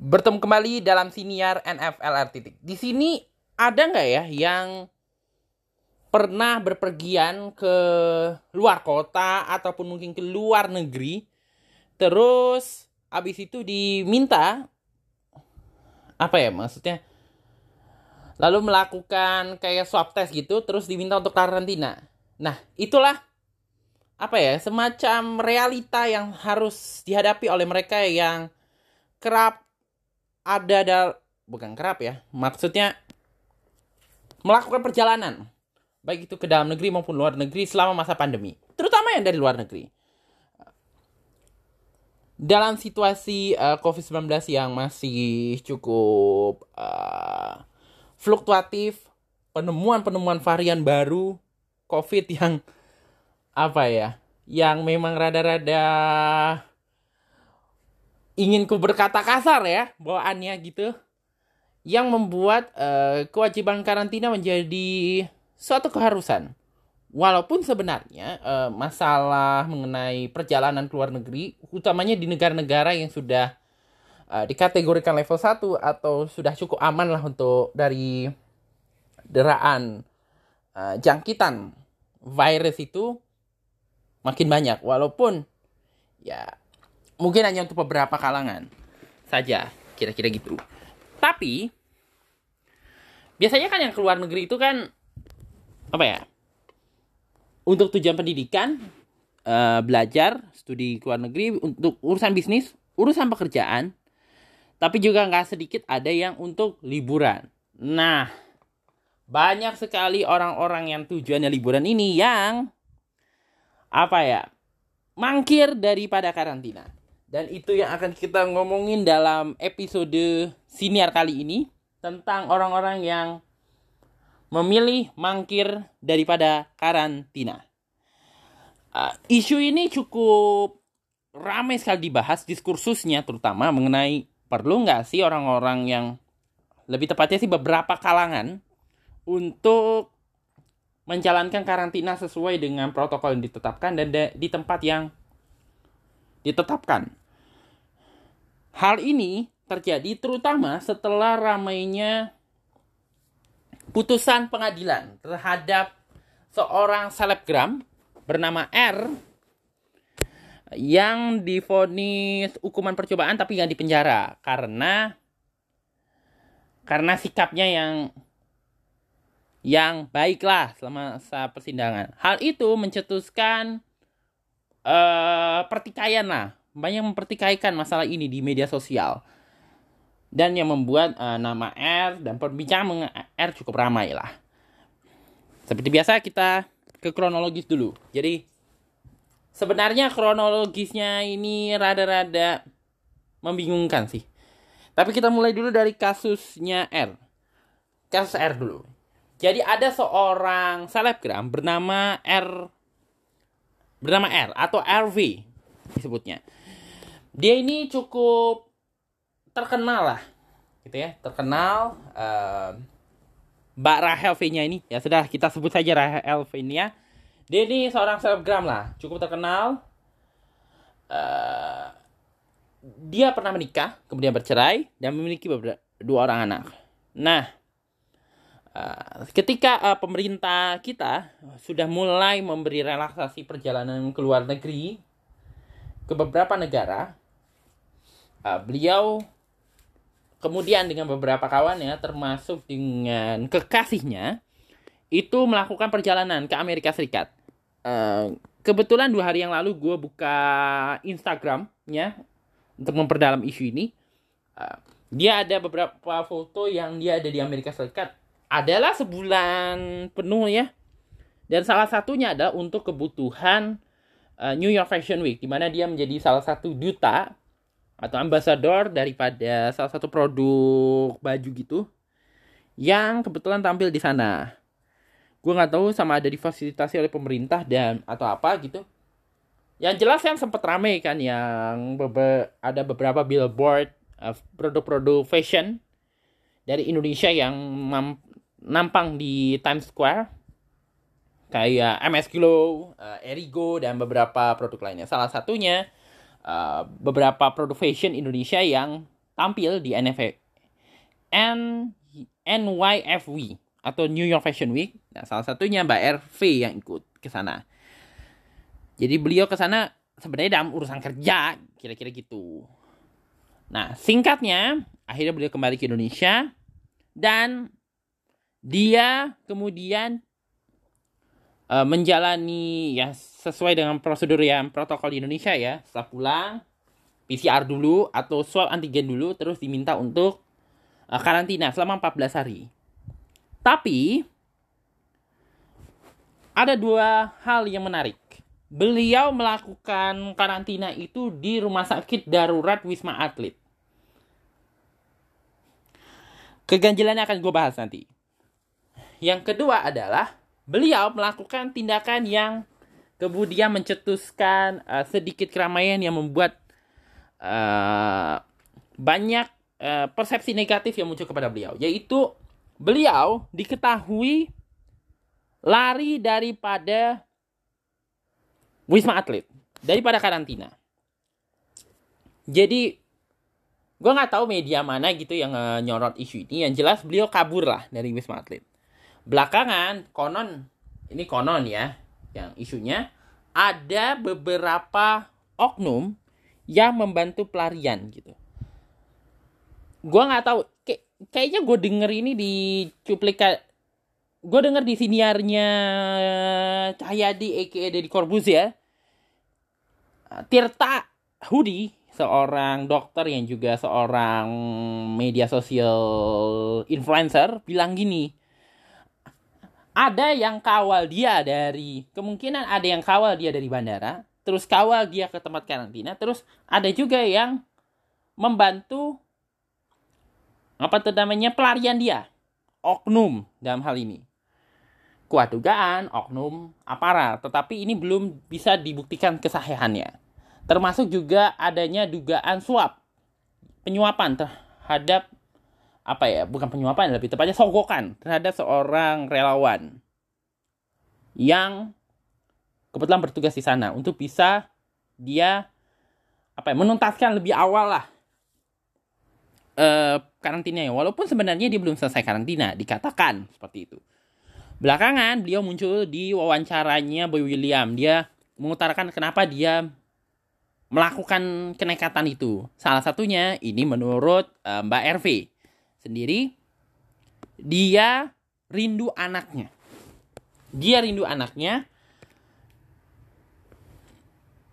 Bertemu kembali dalam siniar NFLR titik. Di sini ada nggak ya yang pernah berpergian ke luar kota ataupun mungkin ke luar negeri, terus abis itu diminta apa ya maksudnya? Lalu melakukan kayak swab test gitu, terus diminta untuk karantina. Nah, itulah apa ya semacam realita yang harus dihadapi oleh mereka yang kerap ada dal bukan kerap ya maksudnya melakukan perjalanan baik itu ke dalam negeri maupun luar negeri selama masa pandemi terutama yang dari luar negeri. Dalam situasi uh, COVID-19 yang masih cukup uh, fluktuatif penemuan-penemuan varian baru COVID yang apa ya yang memang rada-rada ingin ku berkata kasar ya bawaannya gitu yang membuat uh, kewajiban karantina menjadi suatu keharusan. Walaupun sebenarnya uh, masalah mengenai perjalanan ke luar negeri utamanya di negara-negara yang sudah uh, dikategorikan level 1 atau sudah cukup aman lah untuk dari deraan uh, jangkitan virus itu makin banyak walaupun ya mungkin hanya untuk beberapa kalangan saja kira-kira gitu. Tapi biasanya kan yang keluar negeri itu kan apa ya untuk tujuan pendidikan uh, belajar studi ke luar negeri untuk urusan bisnis urusan pekerjaan tapi juga nggak sedikit ada yang untuk liburan. Nah banyak sekali orang-orang yang tujuannya liburan ini yang apa ya mangkir daripada karantina. Dan itu yang akan kita ngomongin dalam episode siniar kali ini tentang orang-orang yang memilih mangkir daripada karantina. Uh, isu ini cukup ramai sekali dibahas diskursusnya terutama mengenai perlu nggak sih orang-orang yang lebih tepatnya sih beberapa kalangan untuk menjalankan karantina sesuai dengan protokol yang ditetapkan dan di tempat yang ditetapkan. Hal ini terjadi terutama setelah ramainya putusan pengadilan terhadap seorang selebgram bernama R yang difonis hukuman percobaan tapi nggak dipenjara karena karena sikapnya yang yang baiklah selama masa persidangan. Hal itu mencetuskan uh, pertikaian lah, banyak mempertikaikan masalah ini di media sosial dan yang membuat uh, nama R dan perbincangan mengenai R cukup ramai lah. Seperti biasa kita ke kronologis dulu. Jadi sebenarnya kronologisnya ini rada-rada membingungkan sih. Tapi kita mulai dulu dari kasusnya R. Kasus R dulu. Jadi ada seorang selebgram bernama R bernama R atau RV disebutnya. Dia ini cukup terkenal lah, gitu ya, terkenal. Uh, Mbak Rahel V-nya ini, ya sudah kita sebut saja Rahel V ini ya. Dia ini seorang selebgram lah, cukup terkenal. Uh, dia pernah menikah, kemudian bercerai dan memiliki beberapa, dua orang anak. Nah, ketika uh, pemerintah kita sudah mulai memberi relaksasi perjalanan ke luar negeri ke beberapa negara, uh, beliau kemudian dengan beberapa kawannya termasuk dengan kekasihnya itu melakukan perjalanan ke Amerika Serikat. Uh, kebetulan dua hari yang lalu gue buka Instagramnya untuk memperdalam isu ini. Uh, dia ada beberapa foto yang dia ada di Amerika Serikat adalah sebulan penuh ya. Dan salah satunya adalah untuk kebutuhan uh, New York Fashion Week, di mana dia menjadi salah satu duta atau ambasador daripada salah satu produk baju gitu yang kebetulan tampil di sana. Gue nggak tahu sama ada difasilitasi oleh pemerintah dan atau apa gitu. Yang jelas yang sempat ramai kan yang bebe ada beberapa billboard uh, produk-produk fashion dari Indonesia yang nampang di Times Square kayak MS Glow, uh, Erigo dan beberapa produk lainnya. Salah satunya uh, beberapa produk fashion Indonesia yang tampil di NFA, N, NYFW atau New York Fashion Week. Nah, salah satunya Mbak RV yang ikut ke sana. Jadi beliau ke sana sebenarnya dalam urusan kerja, kira-kira gitu. Nah, singkatnya, akhirnya beliau kembali ke Indonesia dan dia kemudian uh, menjalani ya sesuai dengan prosedur yang protokol di Indonesia ya. Setelah pulang PCR dulu atau swab antigen dulu terus diminta untuk uh, karantina selama 14 hari. Tapi ada dua hal yang menarik. Beliau melakukan karantina itu di rumah sakit darurat Wisma Atlet. Keganjilannya akan gue bahas nanti. Yang kedua adalah beliau melakukan tindakan yang kemudian mencetuskan uh, sedikit keramaian yang membuat uh, banyak uh, persepsi negatif yang muncul kepada beliau, yaitu beliau diketahui lari daripada Wisma Atlet, daripada karantina. Jadi gue nggak tahu media mana gitu yang uh, nyorot isu ini. Yang jelas beliau kabur lah dari Wisma Atlet. Belakangan konon ini konon ya yang isunya ada beberapa oknum yang membantu pelarian gitu. Gue nggak tahu kayak, kayaknya gue denger ini di cuplikan gue denger di siniarnya Cahyadi aka Deddy ya Tirta Hudi seorang dokter yang juga seorang media sosial influencer bilang gini ada yang kawal dia dari kemungkinan ada yang kawal dia dari bandara terus kawal dia ke tempat karantina terus ada juga yang membantu apa tuh namanya pelarian dia oknum dalam hal ini kuat dugaan oknum aparat, tetapi ini belum bisa dibuktikan kesahihannya. Termasuk juga adanya dugaan suap, penyuapan terhadap apa ya, bukan penyuapan lebih tepatnya sogokan terhadap seorang relawan yang kebetulan bertugas di sana untuk bisa dia apa ya, menuntaskan lebih awal lah eh, karantinanya walaupun sebenarnya dia belum selesai karantina dikatakan seperti itu Belakangan beliau muncul di wawancaranya Boy William. Dia mengutarakan kenapa dia melakukan kenekatan itu. Salah satunya ini menurut uh, Mbak RV sendiri dia rindu anaknya. Dia rindu anaknya.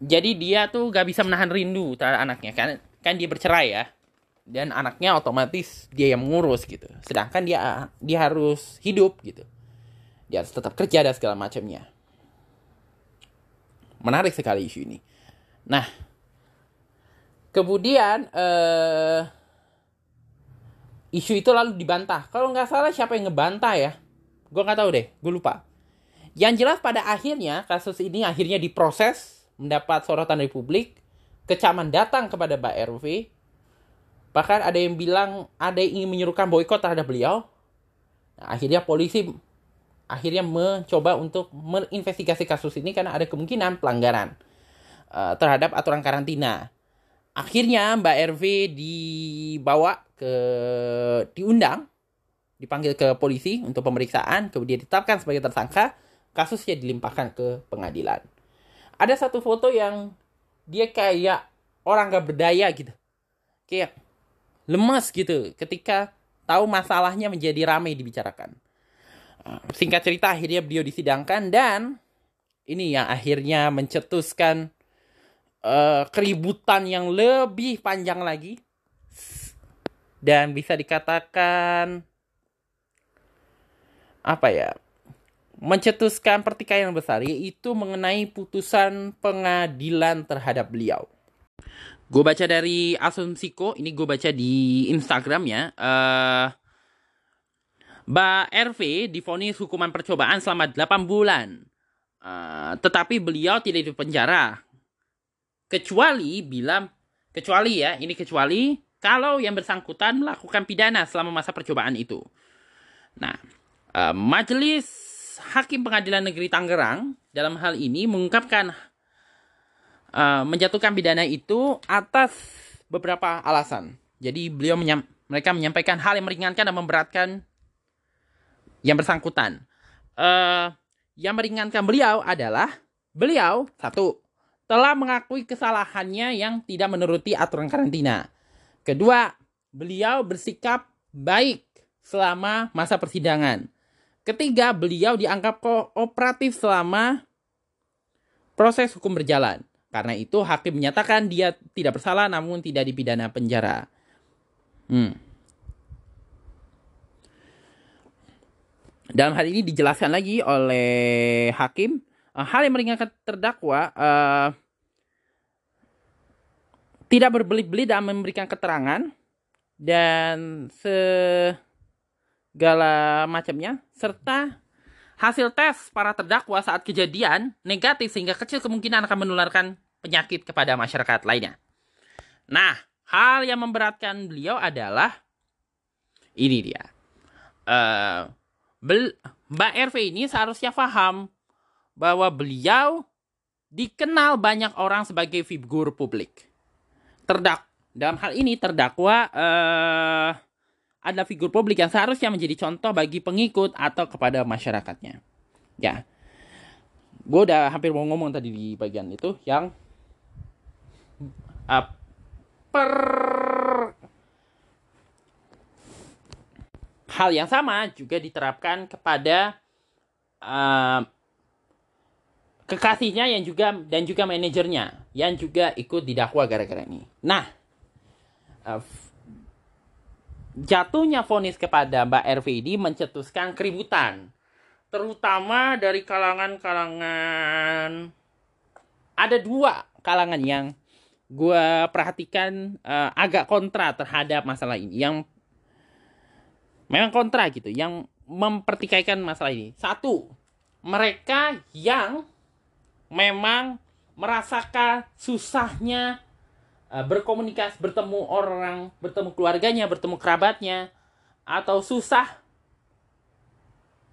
Jadi dia tuh gak bisa menahan rindu terhadap anaknya kan kan dia bercerai ya dan anaknya otomatis dia yang mengurus gitu. Sedangkan dia dia harus hidup gitu dia harus tetap kerja dan segala macamnya. Menarik sekali isu ini. Nah, kemudian uh, isu itu lalu dibantah. Kalau nggak salah siapa yang ngebantah ya? Gue nggak tahu deh, gue lupa. Yang jelas pada akhirnya kasus ini akhirnya diproses, mendapat sorotan dari publik, kecaman datang kepada Mbak RV, bahkan ada yang bilang ada yang ingin menyuruhkan boykot terhadap beliau. Nah, akhirnya polisi akhirnya mencoba untuk menginvestigasi kasus ini karena ada kemungkinan pelanggaran uh, terhadap aturan karantina. Akhirnya Mbak RV dibawa ke diundang, dipanggil ke polisi untuk pemeriksaan, kemudian ditetapkan sebagai tersangka, kasusnya dilimpahkan ke pengadilan. Ada satu foto yang dia kayak orang gak berdaya gitu. Kayak lemas gitu ketika tahu masalahnya menjadi ramai dibicarakan singkat cerita akhirnya beliau disidangkan dan ini yang akhirnya mencetuskan uh, keributan yang lebih panjang lagi dan bisa dikatakan apa ya mencetuskan pertikaian besar yaitu mengenai putusan pengadilan terhadap beliau. Gue baca dari Asumsiko, ini gue baca di Instagram ya. Uh, Mbak RV difonis hukuman percobaan selama 8 bulan. Uh, tetapi beliau tidak dipenjara. Kecuali bila kecuali ya, ini kecuali kalau yang bersangkutan melakukan pidana selama masa percobaan itu. Nah, uh, Majelis Hakim Pengadilan Negeri Tangerang dalam hal ini mengungkapkan uh, menjatuhkan pidana itu atas beberapa alasan. Jadi beliau menyam, mereka menyampaikan hal yang meringankan dan memberatkan yang bersangkutan. Uh, yang meringankan beliau adalah beliau satu telah mengakui kesalahannya yang tidak menuruti aturan karantina. Kedua, beliau bersikap baik selama masa persidangan. Ketiga, beliau dianggap kooperatif selama proses hukum berjalan. Karena itu hakim menyatakan dia tidak bersalah namun tidak dipidana penjara. Hmm. Dalam hal ini dijelaskan lagi oleh hakim uh, hal yang meringankan terdakwa uh, tidak berbelit-belit dalam memberikan keterangan dan segala macamnya serta hasil tes para terdakwa saat kejadian negatif sehingga kecil kemungkinan akan menularkan penyakit kepada masyarakat lainnya. Nah, hal yang memberatkan beliau adalah ini dia. Uh, Mbak RV ini seharusnya paham bahwa beliau dikenal banyak orang sebagai figur publik. Terdak dalam hal ini terdakwa uh, adalah figur publik yang seharusnya menjadi contoh bagi pengikut atau kepada masyarakatnya. Ya, gue udah hampir mau ngomong tadi di bagian itu yang uh, per hal yang sama juga diterapkan kepada uh, kekasihnya yang juga dan juga manajernya yang juga ikut didakwa gara-gara ini. Nah, uh, jatuhnya vonis kepada Mbak RVD mencetuskan keributan, terutama dari kalangan-kalangan ada dua kalangan yang gue perhatikan uh, agak kontra terhadap masalah ini. Yang memang kontra gitu yang mempertikaikan masalah ini. Satu, mereka yang memang merasakan susahnya uh, berkomunikasi, bertemu orang, bertemu keluarganya, bertemu kerabatnya, atau susah,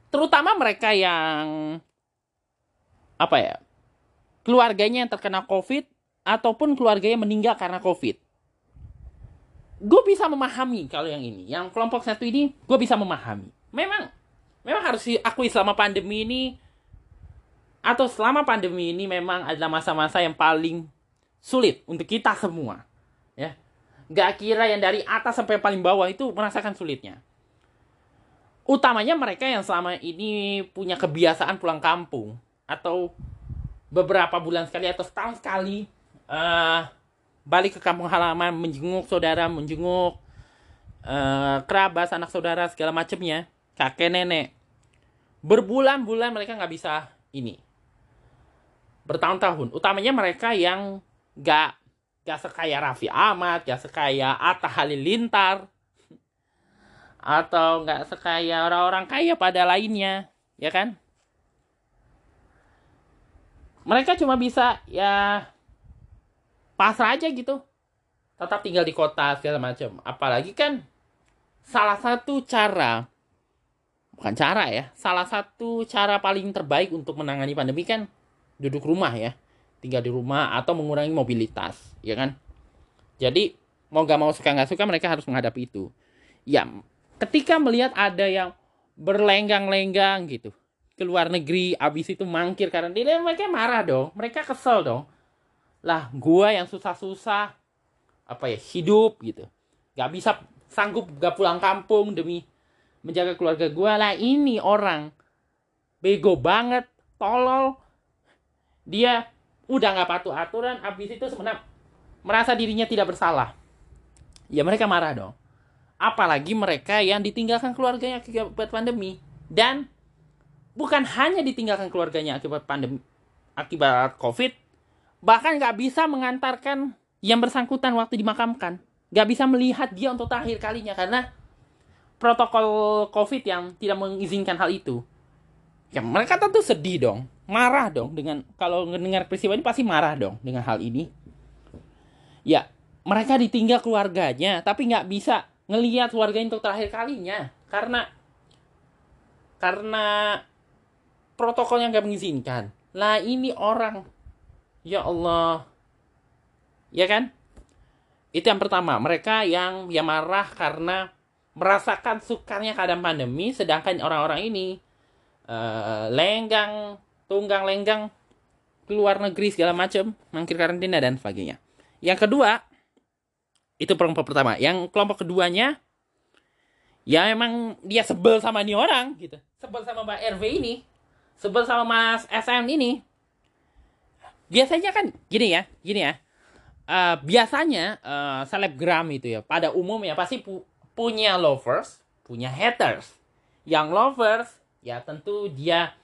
terutama mereka yang apa ya, keluarganya yang terkena COVID ataupun keluarganya meninggal karena COVID. Gue bisa memahami kalau yang ini. Yang kelompok satu ini gue bisa memahami. Memang memang harus diakui selama pandemi ini atau selama pandemi ini memang adalah masa-masa yang paling sulit untuk kita semua ya. Gak kira yang dari atas sampai paling bawah itu merasakan sulitnya. Utamanya mereka yang selama ini punya kebiasaan pulang kampung atau beberapa bulan sekali atau setahun sekali uh, balik ke kampung halaman menjenguk saudara menjenguk uh, kerabat anak saudara segala macamnya kakek nenek. Berbulan-bulan mereka nggak bisa ini bertahun-tahun. Utamanya mereka yang nggak nggak sekaya Raffi Ahmad nggak sekaya Atta Halilintar atau nggak sekaya orang-orang kaya pada lainnya ya kan? Mereka cuma bisa ya pasrah aja gitu. Tetap tinggal di kota segala macam. Apalagi kan salah satu cara bukan cara ya salah satu cara paling terbaik untuk menangani pandemi kan duduk rumah ya tinggal di rumah atau mengurangi mobilitas ya kan? Jadi mau gak mau suka nggak suka mereka harus menghadapi itu. Ya ketika melihat ada yang berlenggang-lenggang gitu ke luar negeri abis itu mangkir karena dia mereka marah dong mereka kesel dong. Lah gua yang susah-susah apa ya hidup gitu. Gak bisa sanggup gak pulang kampung demi menjaga keluarga gua. Lah ini orang bego banget tolol dia udah nggak patuh aturan habis itu sebenarnya merasa dirinya tidak bersalah. Ya mereka marah dong. Apalagi mereka yang ditinggalkan keluarganya akibat pandemi. Dan bukan hanya ditinggalkan keluarganya akibat pandemi akibat covid bahkan nggak bisa mengantarkan yang bersangkutan waktu dimakamkan. Nggak bisa melihat dia untuk terakhir kalinya karena protokol covid yang tidak mengizinkan hal itu. Ya mereka tentu sedih dong marah dong dengan kalau mendengar peristiwa ini pasti marah dong dengan hal ini. Ya mereka ditinggal keluarganya tapi nggak bisa ngelihat keluarganya untuk terakhir kalinya karena karena protokolnya nggak mengizinkan. Lah ini orang. Ya Allah, Ya kan? Itu yang pertama, mereka yang yang marah karena merasakan sukarnya keadaan pandemi sedangkan orang-orang ini uh, lenggang, tunggang lenggang keluar negeri segala macam, mangkir karantina dan sebagainya. Yang kedua, itu kelompok pertama. Yang kelompok keduanya ya emang dia sebel sama nih orang gitu. Sebel sama Mbak RV ini, sebel sama Mas SM ini. Biasanya kan gini ya, gini ya uh, biasanya uh, selebgram itu ya pada umumnya pasti pu punya lovers, punya haters. Yang lovers ya tentu dia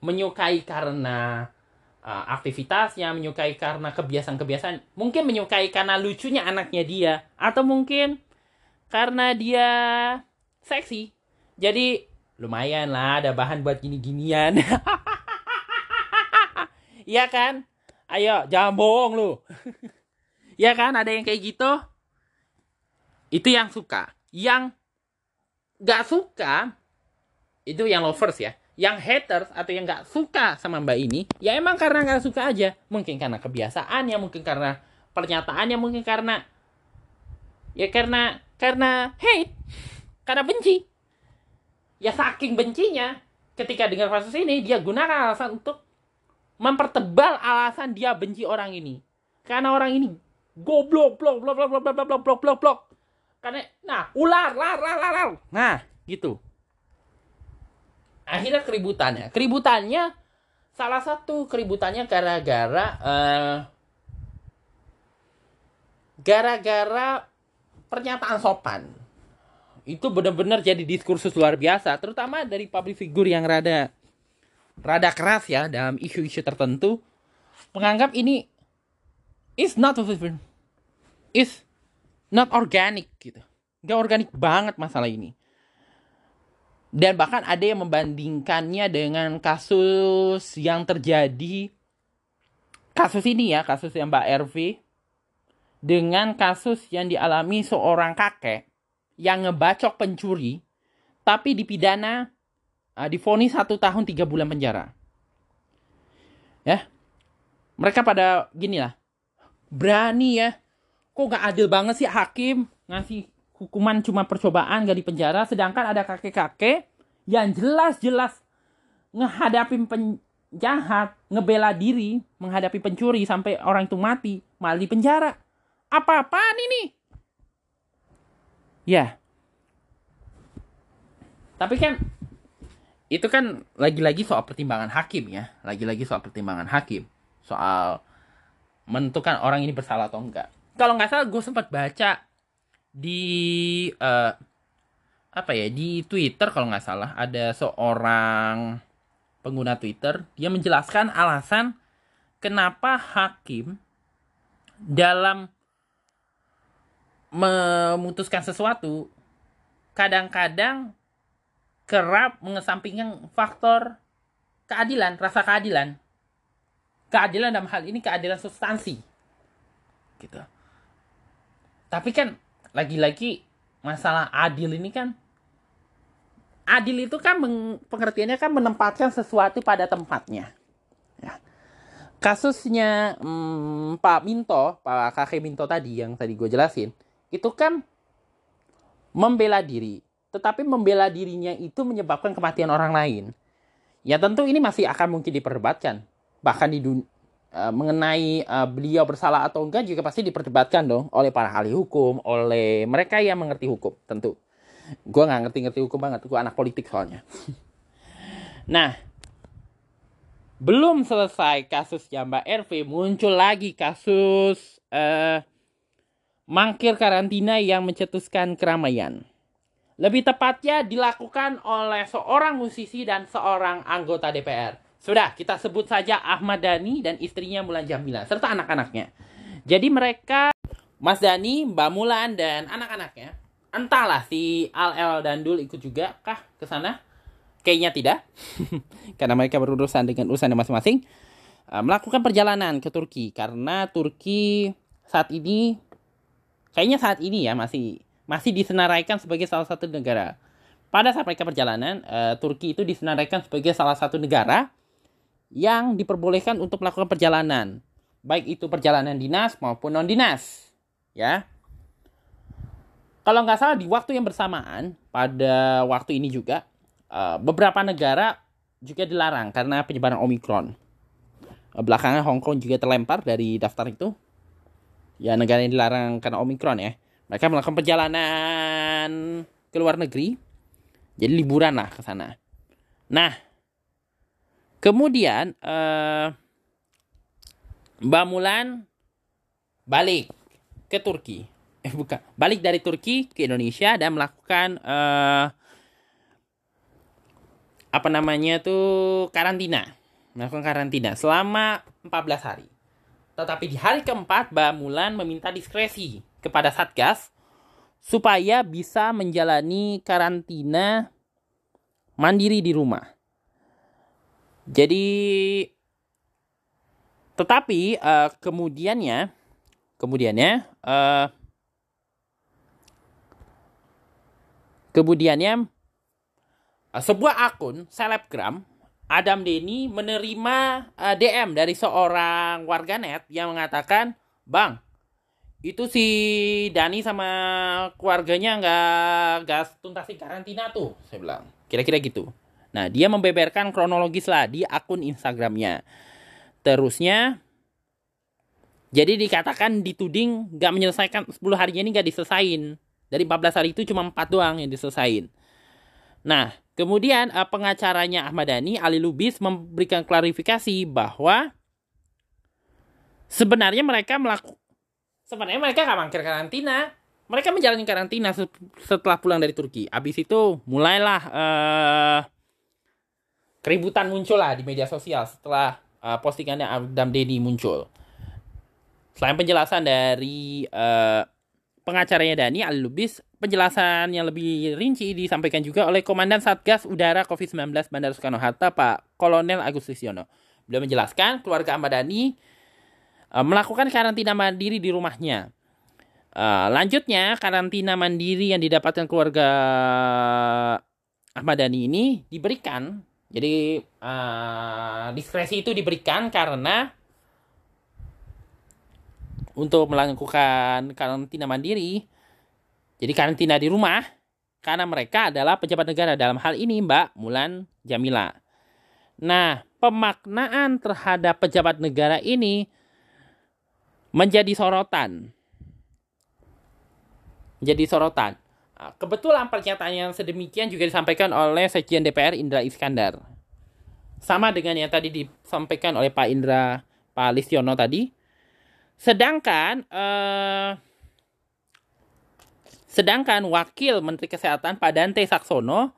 menyukai karena uh, aktivitasnya, menyukai karena kebiasaan-kebiasaan, mungkin menyukai karena lucunya anaknya dia atau mungkin karena dia seksi. Jadi lumayan lah ada bahan buat gini-ginian. Iya kan? Ayo, jangan bohong lu. Ya kan ada yang kayak gitu. Itu yang suka. Yang gak suka itu yang lovers ya. Yang haters atau yang gak suka sama mbak ini ya emang karena gak suka aja. Mungkin karena kebiasaannya, mungkin karena pernyataannya, mungkin karena ya karena karena hate, karena benci. Ya saking bencinya ketika dengar kasus ini dia gunakan alasan untuk mempertebal alasan dia benci orang ini. Karena orang ini goblok blok blok blok blok blok blok blok blok blok karena nah ular lar lar lar, lar. nah gitu akhirnya keributannya keributannya salah satu keributannya gara-gara uh, gara-gara pernyataan sopan itu benar-benar jadi diskursus luar biasa terutama dari public figure yang rada rada keras ya dalam isu-isu tertentu menganggap ini is not is not organic gitu. Gak organik banget masalah ini. Dan bahkan ada yang membandingkannya dengan kasus yang terjadi kasus ini ya, kasus yang Mbak RV dengan kasus yang dialami seorang kakek yang ngebacok pencuri tapi dipidana uh, difonis satu tahun tiga bulan penjara. Ya, mereka pada gini lah, berani ya kok gak adil banget sih hakim ngasih hukuman cuma percobaan gak di penjara. Sedangkan ada kakek-kakek yang jelas-jelas ngehadapi penjahat ngebela diri menghadapi pencuri sampai orang itu mati malah di penjara. Apa-apaan ini? Ya. Tapi kan itu kan lagi-lagi soal pertimbangan hakim ya. Lagi-lagi soal pertimbangan hakim. Soal menentukan orang ini bersalah atau enggak. Kalau nggak salah gue sempat baca di uh, apa ya di Twitter kalau nggak salah ada seorang pengguna Twitter dia menjelaskan alasan kenapa hakim dalam memutuskan sesuatu kadang-kadang kerap mengesampingkan faktor keadilan, rasa keadilan. Keadilan dalam hal ini keadilan substansi. Gitu. Tapi kan lagi-lagi masalah adil ini kan adil itu kan pengertiannya kan menempatkan sesuatu pada tempatnya. Ya. Kasusnya hmm, Pak Minto, Pak Kakek Minto tadi yang tadi gue jelasin, itu kan membela diri. Tetapi membela dirinya itu menyebabkan kematian orang lain. Ya tentu ini masih akan mungkin diperdebatkan. Bahkan di dunia uh, mengenai uh, beliau bersalah atau enggak juga pasti diperdebatkan dong oleh para ahli hukum, oleh mereka yang mengerti hukum tentu. Gue nggak ngerti-ngerti hukum banget, gue anak politik soalnya. nah, belum selesai kasus Mbak RV, muncul lagi kasus uh, mangkir karantina yang mencetuskan keramaian. Lebih tepatnya dilakukan oleh seorang musisi dan seorang anggota DPR. Sudah, kita sebut saja Ahmad Dhani dan istrinya Mulan Jamila serta anak-anaknya. Jadi mereka Mas Dani, Mbak Mulan dan anak-anaknya, entahlah si Al El dan Dul ikut juga kah ke sana? Kayaknya tidak. karena mereka berurusan dengan urusan masing-masing. Uh, melakukan perjalanan ke Turki karena Turki saat ini kayaknya saat ini ya masih masih disenaraikan sebagai salah satu negara. Pada saat mereka perjalanan, uh, Turki itu disenaraikan sebagai salah satu negara yang diperbolehkan untuk melakukan perjalanan. baik itu perjalanan dinas maupun non dinas, ya. Kalau nggak salah di waktu yang bersamaan pada waktu ini juga uh, beberapa negara juga dilarang karena penyebaran Omikron. Uh, belakangan Hong Kong juga terlempar dari daftar itu. Ya negara yang dilarang karena Omikron ya. Mereka melakukan perjalanan ke luar negeri. Jadi liburan lah ke sana. Nah, kemudian uh, Mbak Mulan balik ke Turki. Eh bukan, balik dari Turki ke Indonesia dan melakukan uh, apa namanya tuh karantina. Melakukan karantina selama 14 hari. Tetapi di hari keempat Mbak Mulan meminta diskresi kepada Satgas supaya bisa menjalani karantina mandiri di rumah. Jadi tetapi uh, kemudiannya kemudiannya uh, kemudiannya uh, sebuah akun selebgram Adam Denny menerima uh, DM dari seorang warganet yang mengatakan, "Bang, itu si Dani sama keluarganya nggak nggak tuntasin karantina tuh." Saya bilang, kira-kira gitu. Nah, dia membeberkan kronologis lah di akun Instagramnya. Terusnya jadi dikatakan dituding nggak menyelesaikan 10 harinya ini nggak diselesain. Dari 14 hari itu cuma 4 doang yang diselesain. Nah, kemudian uh, pengacaranya Ahmad Dhani, Ali Lubis memberikan klarifikasi bahwa sebenarnya mereka melakukan sebenarnya mereka nggak mangkir karantina. Mereka menjalani karantina setelah pulang dari Turki. Abis itu mulailah uh, keributan muncul lah di media sosial setelah uh, postingannya Adam Dedi muncul. Selain penjelasan dari uh, pengacaranya Dani Ali Lubis, penjelasan yang lebih rinci disampaikan juga oleh Komandan Satgas Udara COVID-19 Bandara Soekarno-Hatta Pak Kolonel Agustus Yono. Beliau menjelaskan keluarga Ahmad Dhani uh, melakukan karantina mandiri di rumahnya. Uh, lanjutnya, karantina mandiri yang didapatkan keluarga Ahmad Dhani ini diberikan jadi uh, diskresi itu diberikan karena untuk melakukan karantina mandiri, jadi karantina di rumah, karena mereka adalah pejabat negara dalam hal ini Mbak Mulan Jamila. Nah, pemaknaan terhadap pejabat negara ini menjadi sorotan. Menjadi sorotan. Ah, kebetulan pernyataan yang sedemikian juga disampaikan oleh Sekjen DPR Indra Iskandar. Sama dengan yang tadi disampaikan oleh Pak Indra, Pak Listiono tadi. Sedangkan eh, sedangkan Wakil Menteri Kesehatan Pak Dante Saksono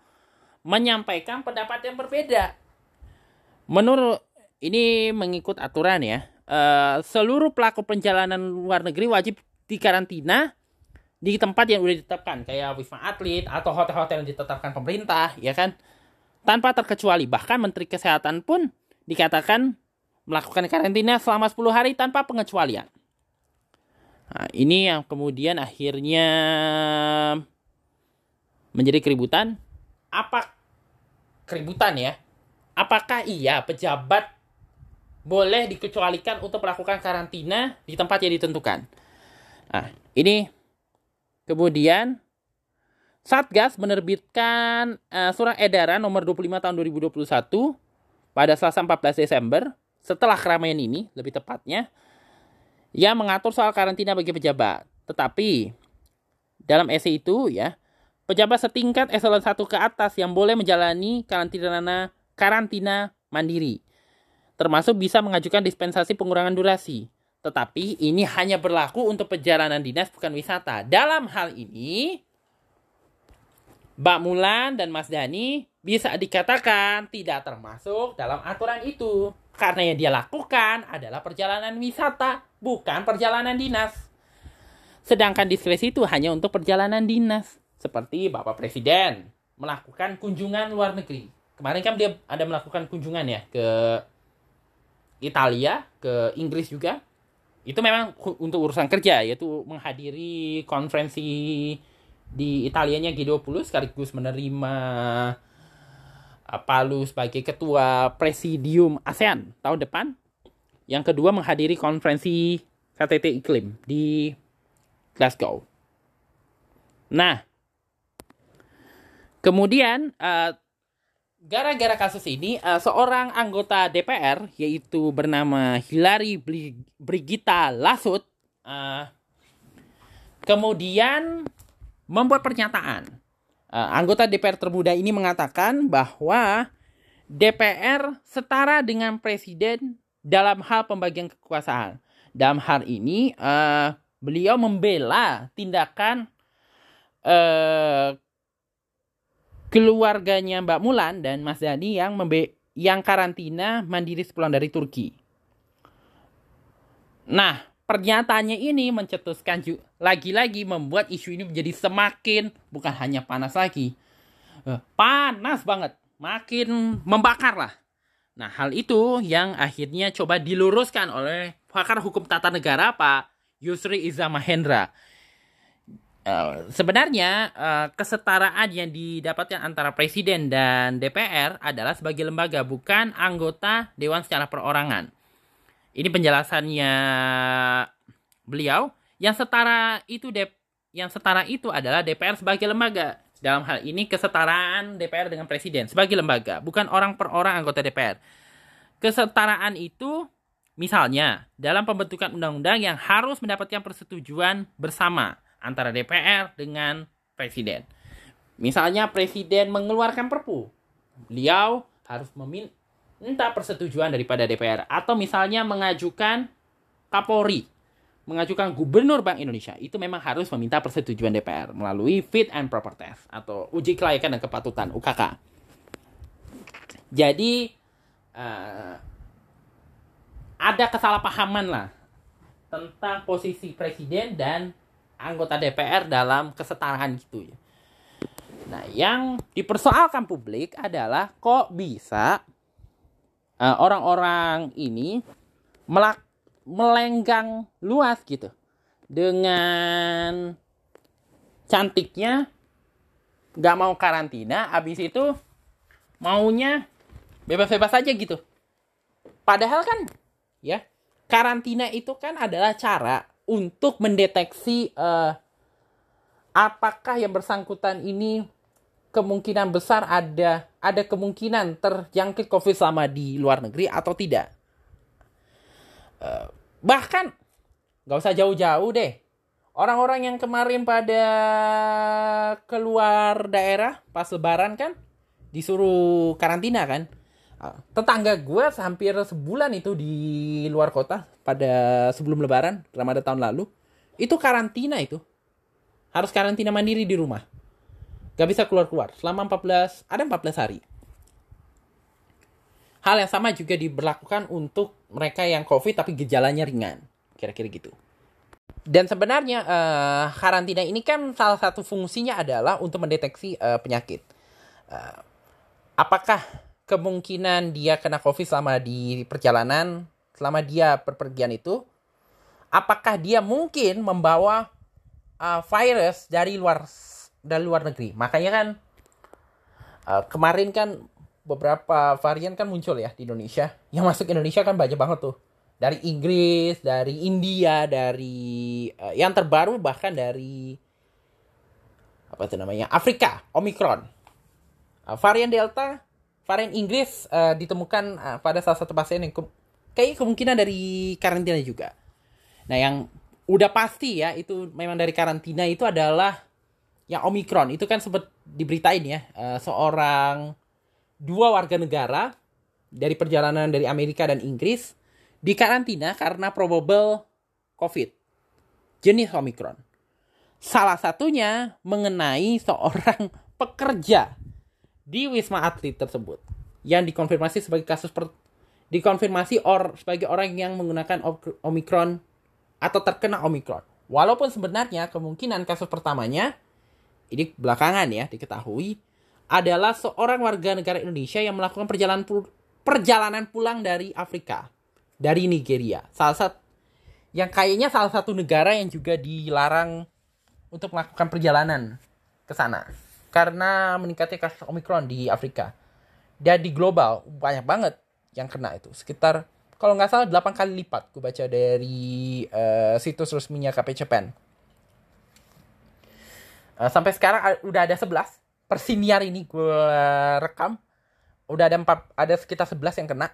menyampaikan pendapat yang berbeda. Menurut ini mengikut aturan ya, eh, seluruh pelaku perjalanan luar negeri wajib dikarantina di tempat yang udah ditetapkan kayak wisma atlet atau hotel-hotel yang ditetapkan pemerintah ya kan? Tanpa terkecuali bahkan menteri kesehatan pun dikatakan melakukan karantina selama 10 hari tanpa pengecualian. Nah, ini yang kemudian akhirnya menjadi keributan. Apa keributan ya? Apakah iya pejabat boleh dikecualikan untuk melakukan karantina di tempat yang ditentukan? Nah ini Kemudian Satgas menerbitkan uh, surat edaran nomor 25 tahun 2021 pada Selasa 14 Desember setelah keramaian ini lebih tepatnya yang mengatur soal karantina bagi pejabat. Tetapi dalam essay itu ya, pejabat setingkat eselon 1 ke atas yang boleh menjalani karantina karantina mandiri termasuk bisa mengajukan dispensasi pengurangan durasi. Tetapi ini hanya berlaku untuk perjalanan dinas bukan wisata. Dalam hal ini, Mbak Mulan dan Mas Dani bisa dikatakan tidak termasuk dalam aturan itu. Karena yang dia lakukan adalah perjalanan wisata, bukan perjalanan dinas. Sedangkan diskresi itu hanya untuk perjalanan dinas. Seperti Bapak Presiden melakukan kunjungan luar negeri. Kemarin kan dia ada melakukan kunjungan ya ke Italia, ke Inggris juga itu memang untuk urusan kerja yaitu menghadiri konferensi di Italianya G20 sekaligus menerima Palu sebagai ketua presidium ASEAN tahun depan Yang kedua menghadiri konferensi KTT iklim di Glasgow. Nah, kemudian uh, gara-gara kasus ini uh, seorang anggota DPR yaitu bernama Hillary Brigitta Lasut uh, kemudian membuat pernyataan. Uh, anggota DPR termuda ini mengatakan bahwa DPR setara dengan presiden dalam hal pembagian kekuasaan. Dalam hal ini beliau membela tindakan keluarganya Mbak Mulan dan Mas Dani yang membe yang karantina mandiri sepulang dari Turki. Nah, pernyataannya ini mencetuskan lagi-lagi membuat isu ini menjadi semakin bukan hanya panas lagi, eh, panas banget, makin membakar lah. Nah, hal itu yang akhirnya coba diluruskan oleh pakar hukum tata negara Pak Yusri Iza Mahendra. Uh, sebenarnya uh, kesetaraan yang didapatkan antara presiden dan DPR adalah sebagai lembaga, bukan anggota dewan secara perorangan. Ini penjelasannya beliau. Yang setara itu yang setara itu adalah DPR sebagai lembaga. Dalam hal ini kesetaraan DPR dengan presiden sebagai lembaga, bukan orang per orang anggota DPR. Kesetaraan itu misalnya dalam pembentukan undang-undang yang harus mendapatkan persetujuan bersama antara DPR dengan presiden. Misalnya presiden mengeluarkan perpu, beliau harus meminta persetujuan daripada DPR atau misalnya mengajukan Kapolri mengajukan gubernur Bank Indonesia itu memang harus meminta persetujuan DPR melalui fit and proper test atau uji kelayakan dan kepatutan UKK. Jadi uh, ada kesalahpahaman lah tentang posisi presiden dan anggota DPR dalam kesetaraan gitu ya. Nah, yang dipersoalkan publik adalah kok bisa Eh, orang-orang uh, ini melak melenggang luas gitu dengan cantiknya nggak mau karantina habis itu maunya bebas-bebas aja gitu padahal kan ya karantina itu kan adalah cara untuk mendeteksi uh, apakah yang bersangkutan ini kemungkinan besar ada ada kemungkinan terjangkit COVID selama di luar negeri atau tidak. Uh, bahkan nggak usah jauh-jauh deh. Orang-orang yang kemarin pada keluar daerah pas lebaran kan disuruh karantina kan. Uh, tetangga gue hampir sebulan itu di luar kota pada sebelum lebaran Ramadan tahun lalu. Itu karantina itu. Harus karantina mandiri di rumah Gak bisa keluar-keluar selama 14, ada 14 hari. Hal yang sama juga diberlakukan untuk mereka yang COVID tapi gejalanya ringan. Kira-kira gitu. Dan sebenarnya uh, karantina ini kan salah satu fungsinya adalah untuk mendeteksi uh, penyakit. Uh, apakah kemungkinan dia kena COVID selama di perjalanan, selama dia perpergian itu, apakah dia mungkin membawa uh, virus dari luar dari luar negeri. Makanya kan uh, kemarin kan beberapa varian kan muncul ya di Indonesia. Yang masuk Indonesia kan banyak banget tuh. Dari Inggris, dari India, dari uh, yang terbaru bahkan dari apa itu namanya? Afrika, Omicron. Uh, varian Delta, varian Inggris uh, ditemukan uh, pada salah satu pasien yang ke kayaknya kemungkinan dari karantina juga. Nah, yang udah pasti ya itu memang dari karantina itu adalah yang Omikron itu kan sempat diberitain ya uh, seorang dua warga negara dari perjalanan dari Amerika dan Inggris dikarantina karena probable COVID jenis Omikron. Salah satunya mengenai seorang pekerja di Wisma Atlet tersebut yang dikonfirmasi sebagai kasus per, dikonfirmasi or sebagai orang yang menggunakan Omikron atau terkena Omikron. Walaupun sebenarnya kemungkinan kasus pertamanya ini belakangan ya diketahui adalah seorang warga negara Indonesia yang melakukan perjalanan perjalanan pulang dari Afrika dari Nigeria salah satu yang kayaknya salah satu negara yang juga dilarang untuk melakukan perjalanan ke sana karena meningkatnya kasus Omikron di Afrika. Dan di global banyak banget yang kena itu. Sekitar kalau nggak salah 8 kali lipat. Gue baca dari uh, situs resminya KPCPEN uh, sampai sekarang udah ada 11 persiniar ini gue rekam udah ada empat ada sekitar 11 yang kena.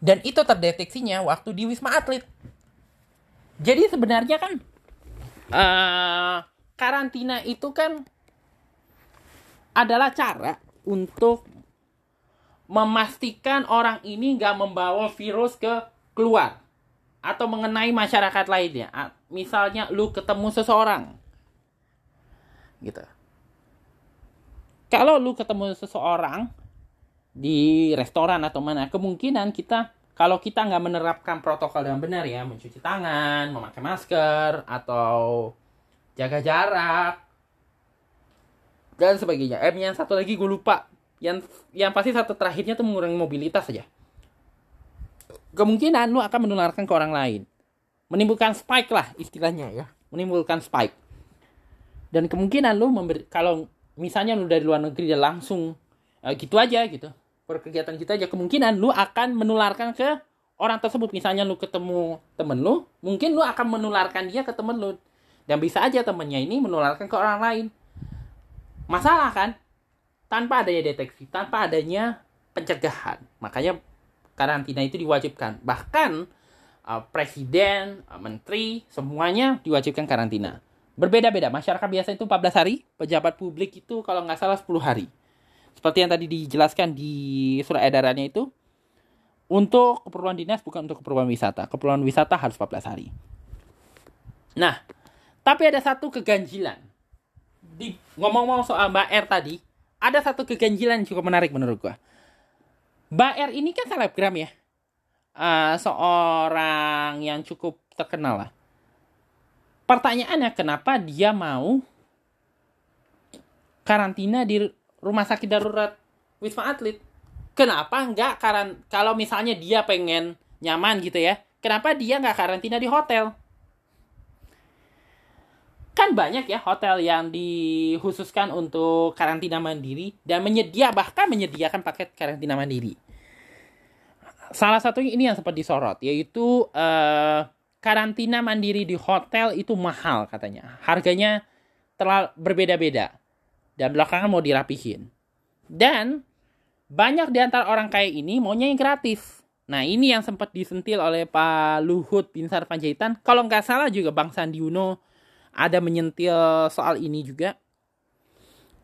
Dan itu terdeteksinya waktu di Wisma Atlet. Jadi sebenarnya kan uh, karantina itu kan adalah cara untuk memastikan orang ini nggak membawa virus ke keluar atau mengenai masyarakat lainnya. Misalnya lu ketemu seseorang. Gitu. Kalau lu ketemu seseorang di restoran atau mana, kemungkinan kita kalau kita nggak menerapkan protokol dengan benar ya, mencuci tangan, memakai masker, atau jaga jarak, dan sebagainya. Eh, yang satu lagi gue lupa. Yang yang pasti satu terakhirnya tuh mengurangi mobilitas saja kemungkinan lu akan menularkan ke orang lain. Menimbulkan spike lah istilahnya ya. Menimbulkan spike. Dan kemungkinan lu memberi kalau misalnya lu dari luar negeri dan langsung uh, gitu aja gitu. Perkegiatan gitu aja kemungkinan lu akan menularkan ke orang tersebut. Misalnya lu ketemu temen lu mungkin lu akan menularkan dia ke temen lu. Dan bisa aja temennya ini menularkan ke orang lain masalah kan tanpa adanya deteksi, tanpa adanya pencegahan. Makanya karantina itu diwajibkan. Bahkan uh, presiden, uh, menteri, semuanya diwajibkan karantina. Berbeda-beda. Masyarakat biasa itu 14 hari, pejabat publik itu kalau nggak salah 10 hari. Seperti yang tadi dijelaskan di surat edarannya itu, untuk keperluan dinas bukan untuk keperluan wisata. Keperluan wisata harus 14 hari. Nah, tapi ada satu keganjilan. Di ngomong-ngomong soal Mbak R tadi, ada satu keganjilan cukup menarik menurut gua. Mbak R ini kan selebgram ya. Uh, seorang yang cukup terkenal lah. Pertanyaannya kenapa dia mau karantina di rumah sakit darurat Wisma Atlet? Kenapa enggak karan kalau misalnya dia pengen nyaman gitu ya? Kenapa dia nggak karantina di hotel? Kan banyak ya hotel yang dikhususkan untuk karantina mandiri dan menyedia bahkan menyediakan paket karantina mandiri. Salah satunya ini yang sempat disorot yaitu uh, karantina mandiri di hotel itu mahal katanya. Harganya terlalu berbeda-beda dan belakangan mau dirapihin. Dan banyak di antara orang kaya ini maunya yang gratis. Nah ini yang sempat disentil oleh Pak Luhut Binsar Panjaitan. Kalau nggak salah juga Bang Sandi Uno ada menyentil soal ini juga.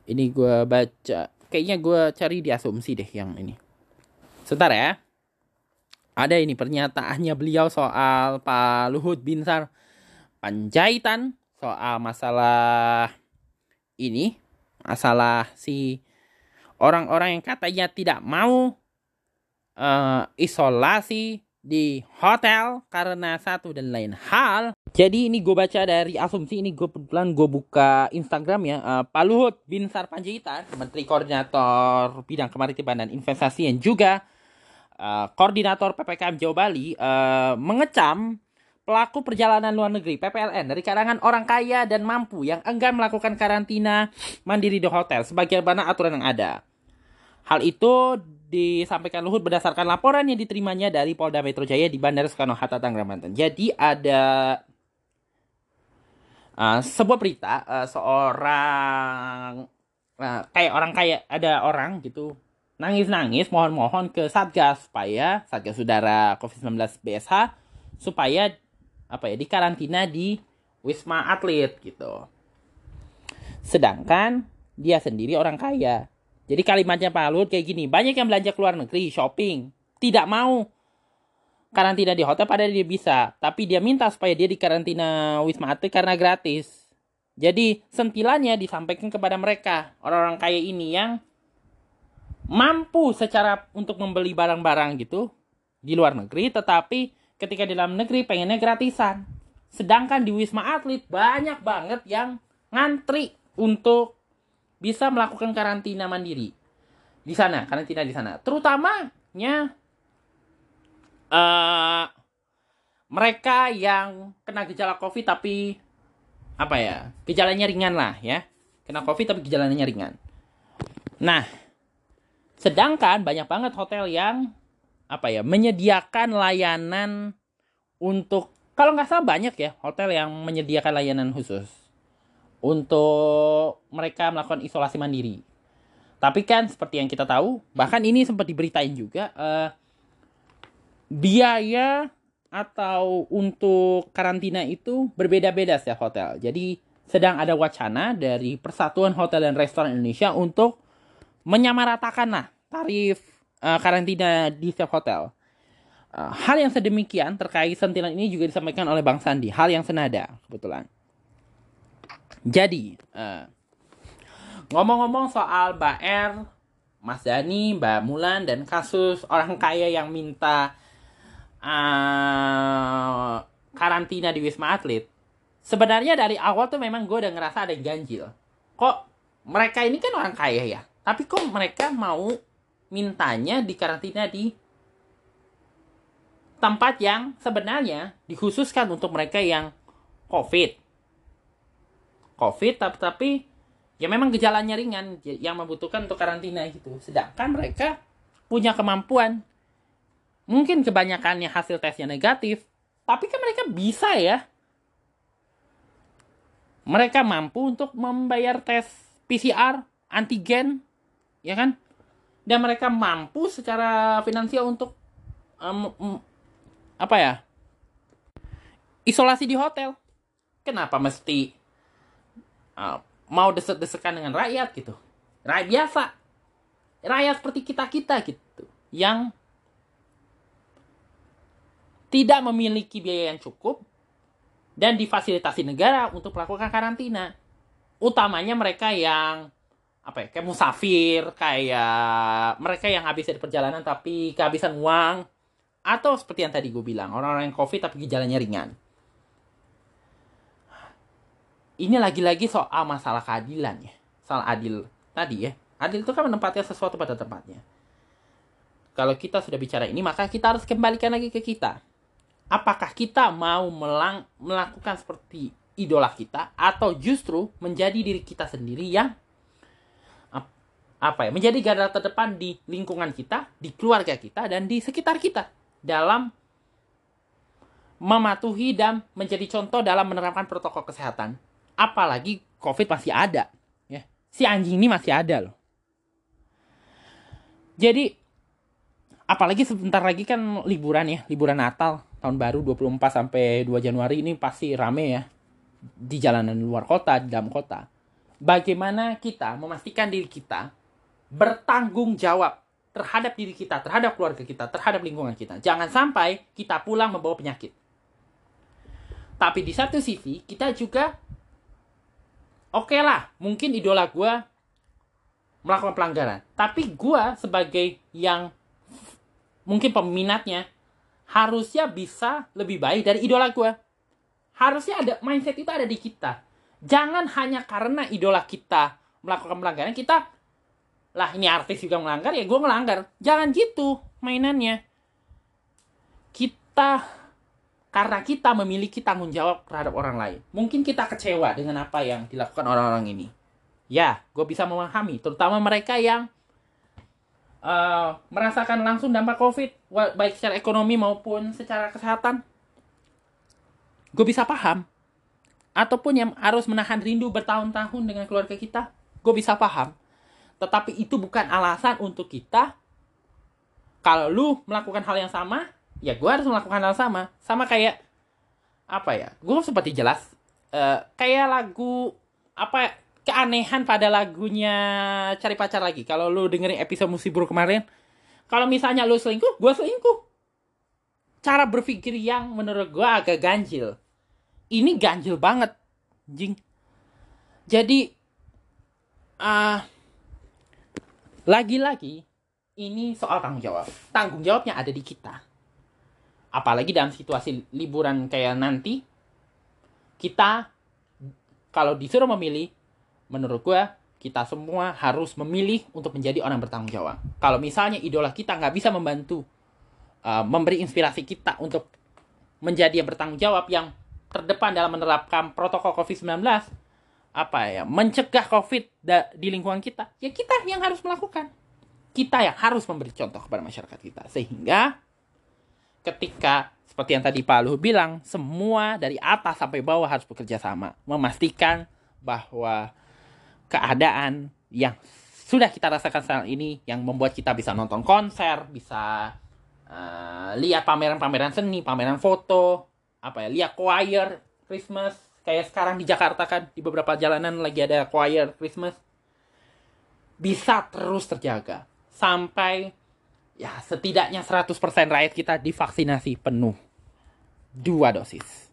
Ini gue baca. Kayaknya gue cari di asumsi deh yang ini. Sebentar ya. Ada ini pernyataannya beliau soal Pak Luhut Binsar Panjaitan. Soal masalah ini. Masalah si orang-orang yang katanya tidak mau uh, isolasi di hotel karena satu dan lain hal. Jadi ini gue baca dari asumsi ini gue kebetulan gue buka Instagram ya. Uh, Pak Luhut Binsar Panjaitan, Menteri Koordinator Bidang Kemaritiman dan Investasi yang juga uh, Koordinator PPKM Jawa Bali uh, mengecam pelaku perjalanan luar negeri PPLN dari kalangan orang kaya dan mampu yang enggan melakukan karantina mandiri di hotel sebagaimana aturan yang ada. Hal itu disampaikan Luhut berdasarkan laporan yang diterimanya dari Polda Metro Jaya di Bandara Soekarno-Hatta Tangerang Banten. Jadi ada uh, sebuah berita uh, seorang uh, kayak orang kayak ada orang gitu nangis-nangis mohon-mohon ke Satgas supaya Satgas Udara COVID-19 BSH supaya apa ya dikarantina di Wisma Atlet gitu. Sedangkan dia sendiri orang kaya jadi kalimatnya Pak Luhut kayak gini, banyak yang belanja ke luar negeri, shopping, tidak mau karantina di hotel padahal dia bisa, tapi dia minta supaya dia dikarantina Wisma Atlet karena gratis. Jadi sentilannya disampaikan kepada mereka, orang-orang kaya ini yang mampu secara untuk membeli barang-barang gitu di luar negeri, tetapi ketika di dalam negeri pengennya gratisan. Sedangkan di Wisma Atlet banyak banget yang ngantri untuk bisa melakukan karantina mandiri di sana, karantina di sana. Terutamanya uh, mereka yang kena gejala COVID tapi apa ya, gejalanya ringan lah ya. Kena COVID tapi gejalanya ringan. Nah, sedangkan banyak banget hotel yang apa ya menyediakan layanan untuk kalau nggak salah banyak ya hotel yang menyediakan layanan khusus untuk mereka melakukan isolasi mandiri. Tapi kan seperti yang kita tahu, bahkan ini sempat diberitain juga uh, biaya atau untuk karantina itu berbeda-beda setiap hotel. Jadi sedang ada wacana dari Persatuan Hotel dan Restoran Indonesia untuk menyamaratakan lah tarif uh, karantina di setiap hotel. Uh, hal yang sedemikian terkait sentilan ini juga disampaikan oleh Bang Sandi. Hal yang senada kebetulan. Jadi, uh, ngomong-ngomong soal Mbak R, Mas Dani, Mbak Mulan, dan kasus orang kaya yang minta uh, karantina di Wisma Atlet, sebenarnya dari awal tuh memang gue udah ngerasa ada yang ganjil. Kok mereka ini kan orang kaya ya, tapi kok mereka mau mintanya di karantina di tempat yang sebenarnya dikhususkan untuk mereka yang COVID COVID tapi, tapi ya memang gejalanya ringan yang membutuhkan untuk karantina gitu. Sedangkan mereka punya kemampuan. Mungkin kebanyakannya hasil tesnya negatif, tapi kan mereka bisa ya. Mereka mampu untuk membayar tes PCR, antigen, ya kan? Dan mereka mampu secara finansial untuk um, um, apa ya? Isolasi di hotel. Kenapa mesti uh, mau desek-desekan dengan rakyat gitu. Rakyat biasa. Rakyat seperti kita kita gitu yang tidak memiliki biaya yang cukup dan difasilitasi negara untuk melakukan karantina. Utamanya mereka yang apa ya kayak musafir kayak mereka yang habis dari perjalanan tapi kehabisan uang. Atau seperti yang tadi gue bilang orang-orang yang covid tapi gejalanya ringan ini lagi-lagi soal masalah keadilan ya. Soal adil tadi ya. Adil itu kan menempatkan sesuatu pada tempatnya. Kalau kita sudah bicara ini, maka kita harus kembalikan lagi ke kita. Apakah kita mau melang melakukan seperti idola kita atau justru menjadi diri kita sendiri yang apa ya menjadi garda terdepan di lingkungan kita, di keluarga kita dan di sekitar kita dalam mematuhi dan menjadi contoh dalam menerapkan protokol kesehatan apalagi covid masih ada ya si anjing ini masih ada loh jadi apalagi sebentar lagi kan liburan ya liburan Natal tahun baru 24 sampai 2 Januari ini pasti rame ya di jalanan luar kota di dalam kota bagaimana kita memastikan diri kita bertanggung jawab terhadap diri kita, terhadap keluarga kita, terhadap lingkungan kita. Jangan sampai kita pulang membawa penyakit. Tapi di satu sisi, kita juga oke okay lah mungkin idola gue melakukan pelanggaran. Tapi gue sebagai yang mungkin peminatnya harusnya bisa lebih baik dari idola gue harusnya ada mindset itu ada di kita. Jangan hanya karena idola kita melakukan pelanggaran kita lah ini artis juga melanggar ya gue melanggar. Jangan gitu mainannya. Kita karena kita memiliki tanggung jawab terhadap orang lain. Mungkin kita kecewa dengan apa yang dilakukan orang-orang ini. Ya, gue bisa memahami, terutama mereka yang uh, merasakan langsung dampak COVID, baik secara ekonomi maupun secara kesehatan. Gue bisa paham. Ataupun yang harus menahan rindu bertahun-tahun dengan keluarga kita, gue bisa paham. Tetapi itu bukan alasan untuk kita, kalau lu melakukan hal yang sama, ya gue harus melakukan hal sama. Sama kayak apa ya gue seperti jelas uh, kayak lagu apa keanehan pada lagunya cari pacar lagi. Kalau lu dengerin episode musibur kemarin kalau misalnya lu selingkuh gue selingkuh. Cara berpikir yang menurut gue agak ganjil. Ini ganjil banget jing jadi uh, lagi-lagi ini soal tanggung jawab. Tanggung jawabnya ada di kita apalagi dalam situasi liburan kayak nanti kita kalau disuruh memilih menurut gue kita semua harus memilih untuk menjadi orang bertanggung jawab kalau misalnya idola kita nggak bisa membantu uh, memberi inspirasi kita untuk menjadi yang bertanggung jawab yang terdepan dalam menerapkan protokol COVID-19 apa ya mencegah COVID di lingkungan kita ya kita yang harus melakukan kita yang harus memberi contoh kepada masyarakat kita. Sehingga ketika seperti yang tadi Pak Luhut bilang, semua dari atas sampai bawah harus bekerja sama. Memastikan bahwa keadaan yang sudah kita rasakan saat ini, yang membuat kita bisa nonton konser, bisa uh, lihat pameran-pameran seni, pameran foto, apa ya, lihat choir Christmas, kayak sekarang di Jakarta kan, di beberapa jalanan lagi ada choir Christmas, bisa terus terjaga. Sampai ya setidaknya 100% rakyat kita divaksinasi penuh dua dosis.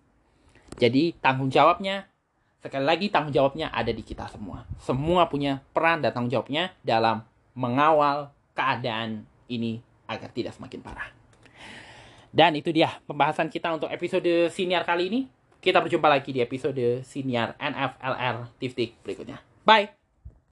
Jadi tanggung jawabnya, sekali lagi tanggung jawabnya ada di kita semua. Semua punya peran dan tanggung jawabnya dalam mengawal keadaan ini agar tidak semakin parah. Dan itu dia pembahasan kita untuk episode siniar kali ini. Kita berjumpa lagi di episode siniar NFLR Tiftik berikutnya. Bye!